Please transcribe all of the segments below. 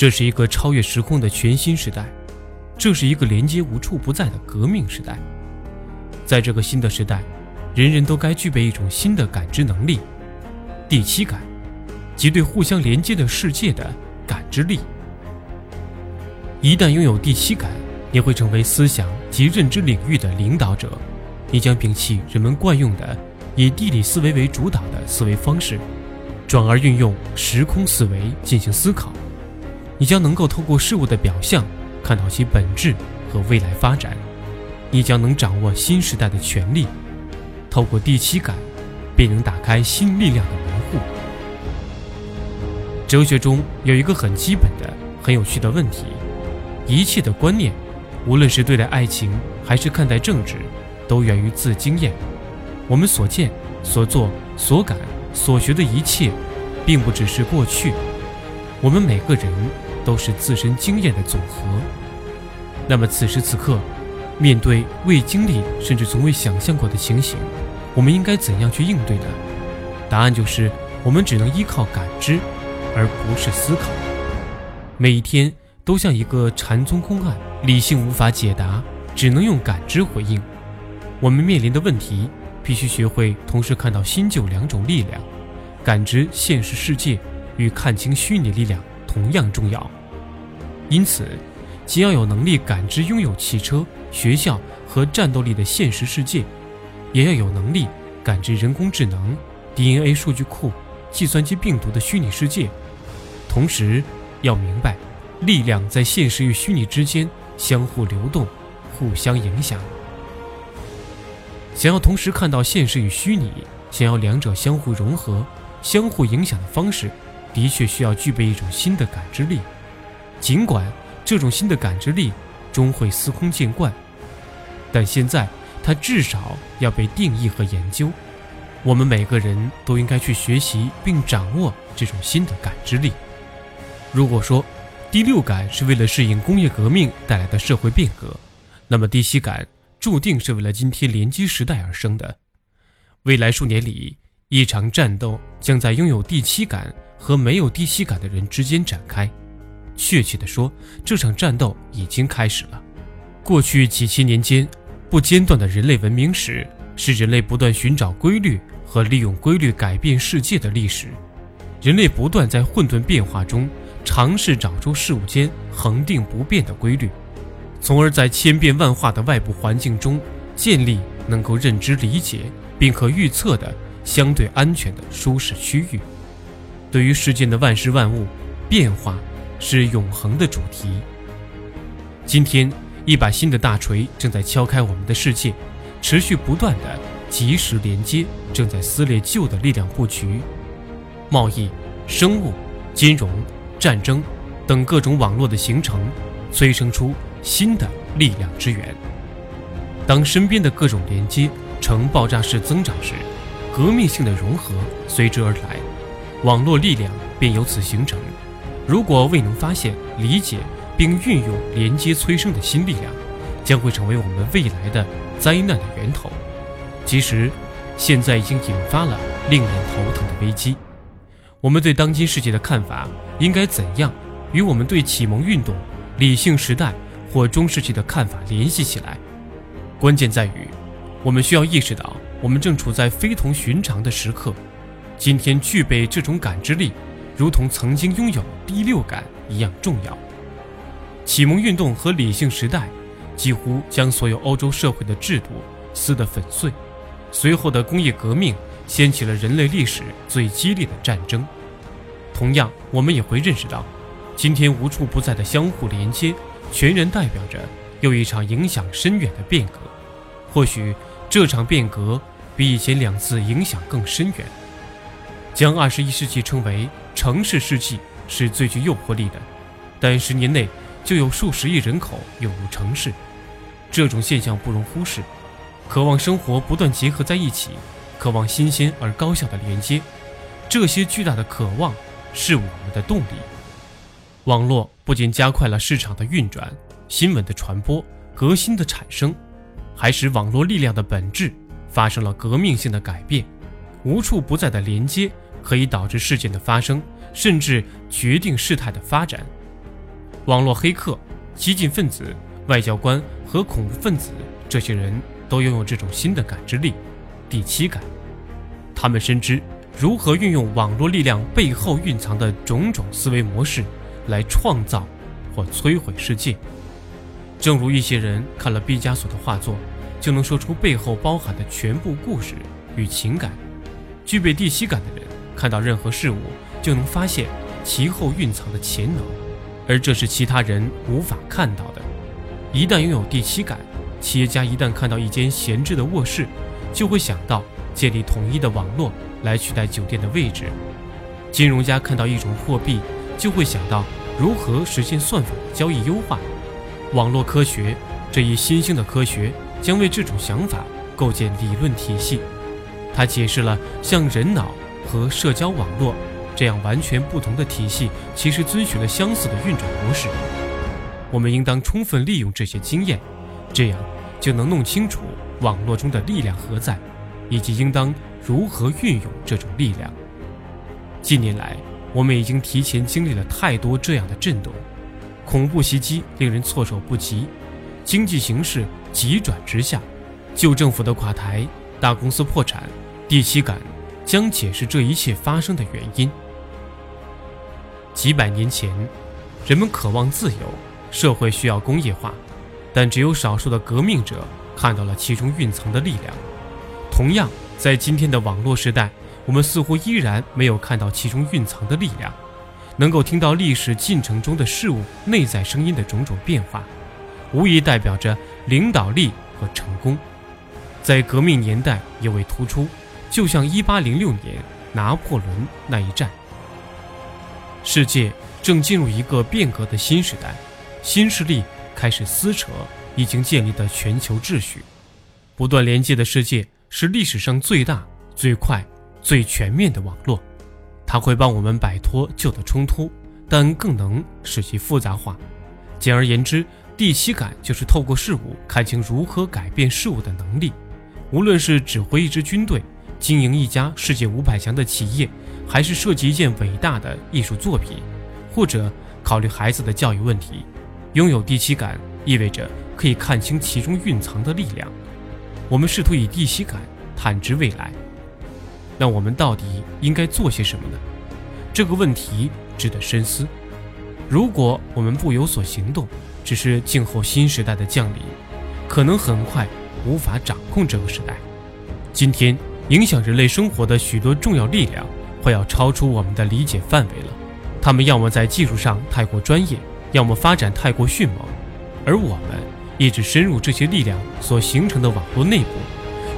这是一个超越时空的全新时代，这是一个连接无处不在的革命时代。在这个新的时代，人人都该具备一种新的感知能力——第七感，即对互相连接的世界的感知力。一旦拥有第七感，你会成为思想及认知领域的领导者。你将摒弃人们惯用的以地理思维为主导的思维方式，转而运用时空思维进行思考。你将能够透过事物的表象看到其本质和未来发展。你将能掌握新时代的权利，透过第七感，便能打开新力量的门户。哲学中有一个很基本的、很有趣的问题：一切的观念，无论是对待爱情还是看待政治。都源于自经验。我们所见、所做、所感、所学的一切，并不只是过去。我们每个人都是自身经验的总和。那么此时此刻，面对未经历甚至从未想象过的情形，我们应该怎样去应对呢？答案就是，我们只能依靠感知，而不是思考。每一天都像一个禅宗公案，理性无法解答，只能用感知回应。我们面临的问题，必须学会同时看到新旧两种力量，感知现实世界与看清虚拟力量同样重要。因此，既要有能力感知拥有汽车、学校和战斗力的现实世界，也要有能力感知人工智能、DNA 数据库、计算机病毒的虚拟世界。同时，要明白，力量在现实与虚拟之间相互流动，互相影响。想要同时看到现实与虚拟，想要两者相互融合、相互影响的方式，的确需要具备一种新的感知力。尽管这种新的感知力终会司空见惯，但现在它至少要被定义和研究。我们每个人都应该去学习并掌握这种新的感知力。如果说第六感是为了适应工业革命带来的社会变革，那么第七感。注定是为了今天联机时代而生的。未来数年里，一场战斗将在拥有第七感和没有第七感的人之间展开。确切地说，这场战斗已经开始了。过去几千年间，不间断的人类文明史，是人类不断寻找规律和利用规律改变世界的历史。人类不断在混沌变化中，尝试找出事物间恒定不变的规律。从而在千变万化的外部环境中建立能够认知理解并可预测的相对安全的舒适区域。对于世间的万事万物，变化是永恒的主题。今天，一把新的大锤正在敲开我们的世界，持续不断的及时连接正在撕裂旧的力量布局。贸易、生物、金融、战争等各种网络的形成，催生出。新的力量之源。当身边的各种连接呈爆炸式增长时，革命性的融合随之而来，网络力量便由此形成。如果未能发现、理解并运用连接催生的新力量，将会成为我们未来的灾难的源头。其实，现在已经引发了令人头疼的危机。我们对当今世界的看法应该怎样与我们对启蒙运动、理性时代？或中世纪的看法联系起来，关键在于，我们需要意识到，我们正处在非同寻常的时刻。今天具备这种感知力，如同曾经拥有第六感一样重要。启蒙运动和理性时代，几乎将所有欧洲社会的制度撕得粉碎。随后的工业革命，掀起了人类历史最激烈的战争。同样，我们也会认识到，今天无处不在的相互连接。全然代表着又一场影响深远的变革，或许这场变革比以前两次影响更深远。将二十一世纪称为城市世纪是最具诱惑力的，但十年内就有数十亿人口涌入城市，这种现象不容忽视。渴望生活不断结合在一起，渴望新鲜而高效的连接，这些巨大的渴望是我们的动力。网络不仅加快了市场的运转、新闻的传播、革新的产生，还使网络力量的本质发生了革命性的改变。无处不在的连接可以导致事件的发生，甚至决定事态的发展。网络黑客、激进分子、外交官和恐怖分子，这些人都拥有这种新的感知力——第七感。他们深知如何运用网络力量背后蕴藏的种种思维模式，来创造或摧毁世界。正如一些人看了毕加索的画作，就能说出背后包含的全部故事与情感。具备第七感的人，看到任何事物就能发现其后蕴藏的潜能，而这是其他人无法看到的。一旦拥有第七感，企业家一旦看到一间闲置的卧室，就会想到建立统一的网络来取代酒店的位置；金融家看到一种货币，就会想到如何实现算法的交易优化。网络科学这一新兴的科学将为这种想法构建理论体系。它解释了像人脑和社交网络这样完全不同的体系，其实遵循了相似的运转模式。我们应当充分利用这些经验，这样就能弄清楚网络中的力量何在，以及应当如何运用这种力量。近年来，我们已经提前经历了太多这样的震动。恐怖袭击令人措手不及，经济形势急转直下，旧政府的垮台，大公司破产，第七感将解释这一切发生的原因。几百年前，人们渴望自由，社会需要工业化，但只有少数的革命者看到了其中蕴藏的力量。同样，在今天的网络时代，我们似乎依然没有看到其中蕴藏的力量。能够听到历史进程中的事物内在声音的种种变化，无疑代表着领导力和成功。在革命年代尤为突出，就像1806年拿破仑那一战。世界正进入一个变革的新时代，新势力开始撕扯已经建立的全球秩序。不断连接的世界是历史上最大、最快、最全面的网络。它会帮我们摆脱旧的冲突，但更能使其复杂化。简而言之，第七感就是透过事物看清如何改变事物的能力。无论是指挥一支军队、经营一家世界五百强的企业，还是设计一件伟大的艺术作品，或者考虑孩子的教育问题，拥有第七感意味着可以看清其中蕴藏的力量。我们试图以第七感探知未来。那我们到底应该做些什么呢？这个问题值得深思。如果我们不有所行动，只是静候新时代的降临，可能很快无法掌控这个时代。今天影响人类生活的许多重要力量，快要超出我们的理解范围了。他们要么在技术上太过专业，要么发展太过迅猛，而我们一直深入这些力量所形成的网络内部，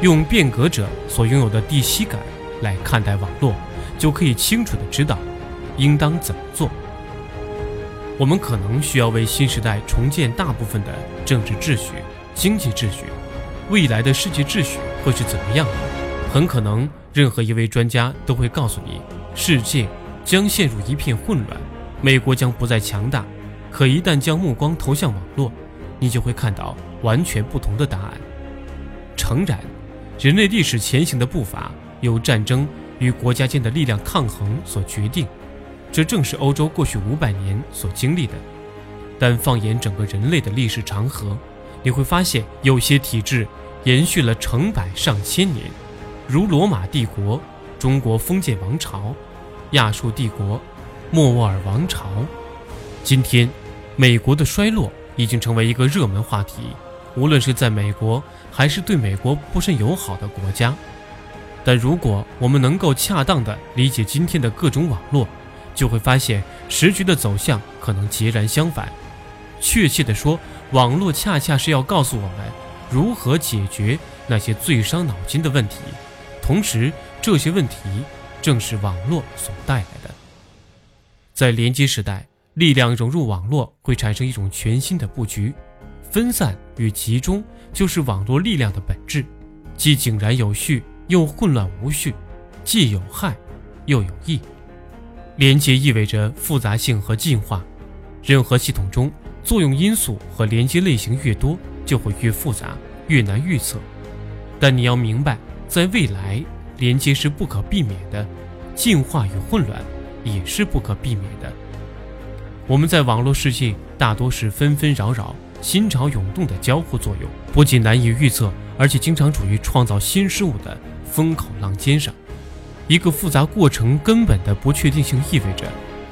用变革者所拥有的第七感。来看待网络，就可以清楚地知道应当怎么做。我们可能需要为新时代重建大部分的政治秩序、经济秩序。未来的世界秩序会是怎么样？很可能，任何一位专家都会告诉你，世界将陷入一片混乱，美国将不再强大。可一旦将目光投向网络，你就会看到完全不同的答案。诚然，人类历史前行的步伐。由战争与国家间的力量抗衡所决定，这正是欧洲过去五百年所经历的。但放眼整个人类的历史长河，你会发现有些体制延续了成百上千年，如罗马帝国、中国封建王朝、亚述帝国、莫卧儿王朝。今天，美国的衰落已经成为一个热门话题，无论是在美国还是对美国不甚友好的国家。但如果我们能够恰当地理解今天的各种网络，就会发现时局的走向可能截然相反。确切地说，网络恰恰是要告诉我们如何解决那些最伤脑筋的问题，同时这些问题正是网络所带来的。在连接时代，力量融入网络会产生一种全新的布局，分散与集中就是网络力量的本质，既井然有序。又混乱无序，既有害又有益。连接意味着复杂性和进化。任何系统中，作用因素和连接类型越多，就会越复杂，越难预测。但你要明白，在未来，连接是不可避免的，进化与混乱也是不可避免的。我们在网络世界大多是纷纷扰扰、心潮涌动的交互作用，不仅难以预测，而且经常处于创造新事物的风口浪尖上。一个复杂过程根本的不确定性意味着，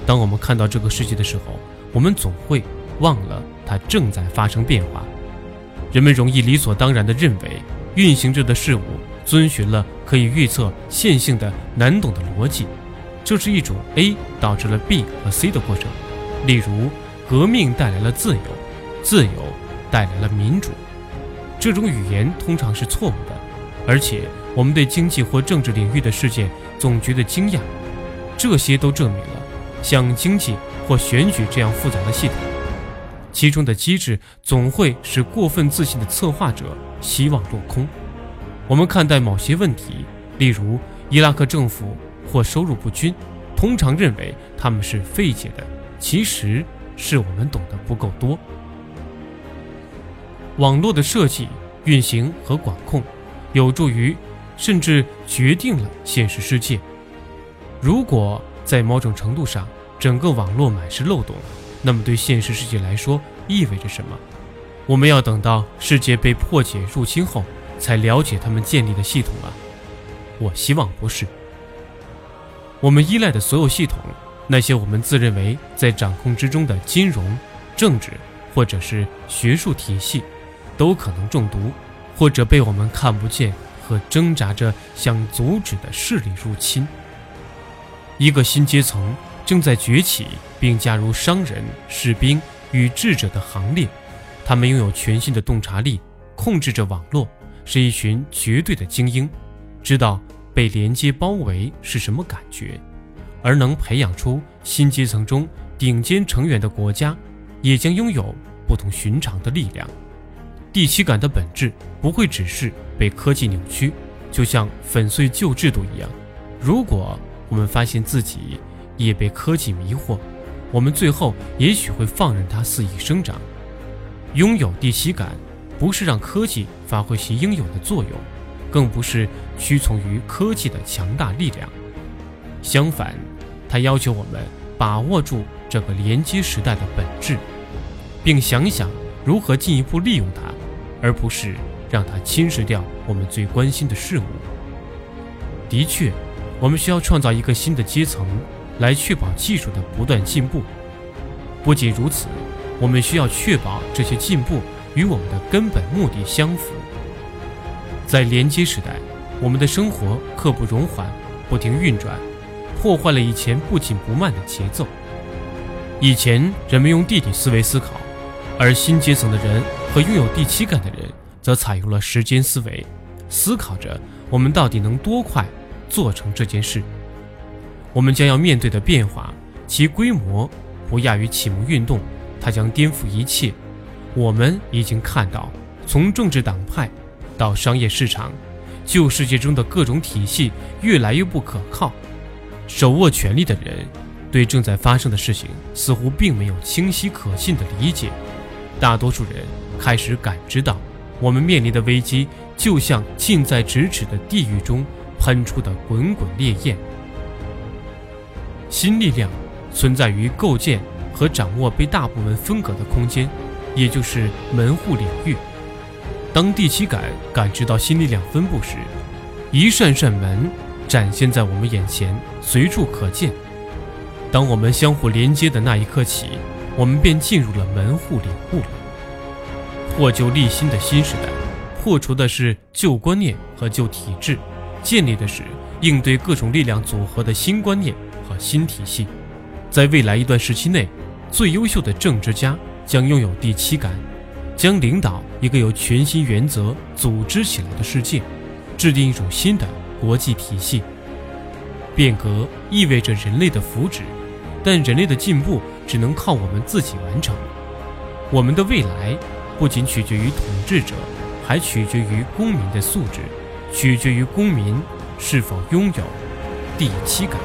当我们看到这个世界的时候，我们总会忘了它正在发生变化。人们容易理所当然地认为，运行着的事物遵循了可以预测、线性的难懂的逻辑，这是一种 A 导致了 B 和 C 的过程。例如，革命带来了自由，自由带来了民主。这种语言通常是错误的，而且我们对经济或政治领域的事件总觉得惊讶。这些都证明了，像经济或选举这样复杂的系统。其中的机制总会使过分自信的策划者希望落空。我们看待某些问题，例如伊拉克政府或收入不均，通常认为他们是费解的，其实是我们懂得不够多。网络的设计、运行和管控，有助于甚至决定了现实世界。如果在某种程度上，整个网络满是漏洞。那么，对现实世界来说意味着什么？我们要等到世界被破解入侵后，才了解他们建立的系统吗？我希望不是。我们依赖的所有系统，那些我们自认为在掌控之中的金融、政治或者是学术体系，都可能中毒，或者被我们看不见和挣扎着想阻止的势力入侵。一个新阶层。正在崛起，并加入商人、士兵与智者的行列。他们拥有全新的洞察力，控制着网络，是一群绝对的精英，知道被连接包围是什么感觉。而能培养出新阶层中顶尖成员的国家，也将拥有不同寻常的力量。第七感的本质不会只是被科技扭曲，就像粉碎旧制度一样。如果我们发现自己，也被科技迷惑，我们最后也许会放任它肆意生长。拥有第七感，不是让科技发挥其应有的作用，更不是屈从于科技的强大力量。相反，它要求我们把握住这个连接时代的本质，并想想如何进一步利用它，而不是让它侵蚀掉我们最关心的事物。的确，我们需要创造一个新的阶层。来确保技术的不断进步。不仅如此，我们需要确保这些进步与我们的根本目的相符。在连接时代，我们的生活刻不容缓，不停运转，破坏了以前不紧不慢的节奏。以前人们用地理思维思考，而新阶层的人和拥有第七感的人则采用了时间思维，思考着我们到底能多快做成这件事。我们将要面对的变化，其规模不亚于启蒙运动，它将颠覆一切。我们已经看到，从政治党派到商业市场，旧世界中的各种体系越来越不可靠。手握权力的人对正在发生的事情似乎并没有清晰可信的理解。大多数人开始感知到，我们面临的危机就像近在咫尺的地狱中喷出的滚滚烈焰。新力量存在于构建和掌握被大部分分隔的空间，也就是门户领域。当第七感感知到新力量分布时，一扇扇门展现在我们眼前，随处可见。当我们相互连接的那一刻起，我们便进入了门户领悟。破旧立新的新时代，破除的是旧观念和旧体制，建立的是应对各种力量组合的新观念。新体系，在未来一段时期内，最优秀的政治家将拥有第七感，将领导一个由全新原则组织起来的世界，制定一种新的国际体系。变革意味着人类的福祉，但人类的进步只能靠我们自己完成。我们的未来不仅取决于统治者，还取决于公民的素质，取决于公民是否拥有第七感。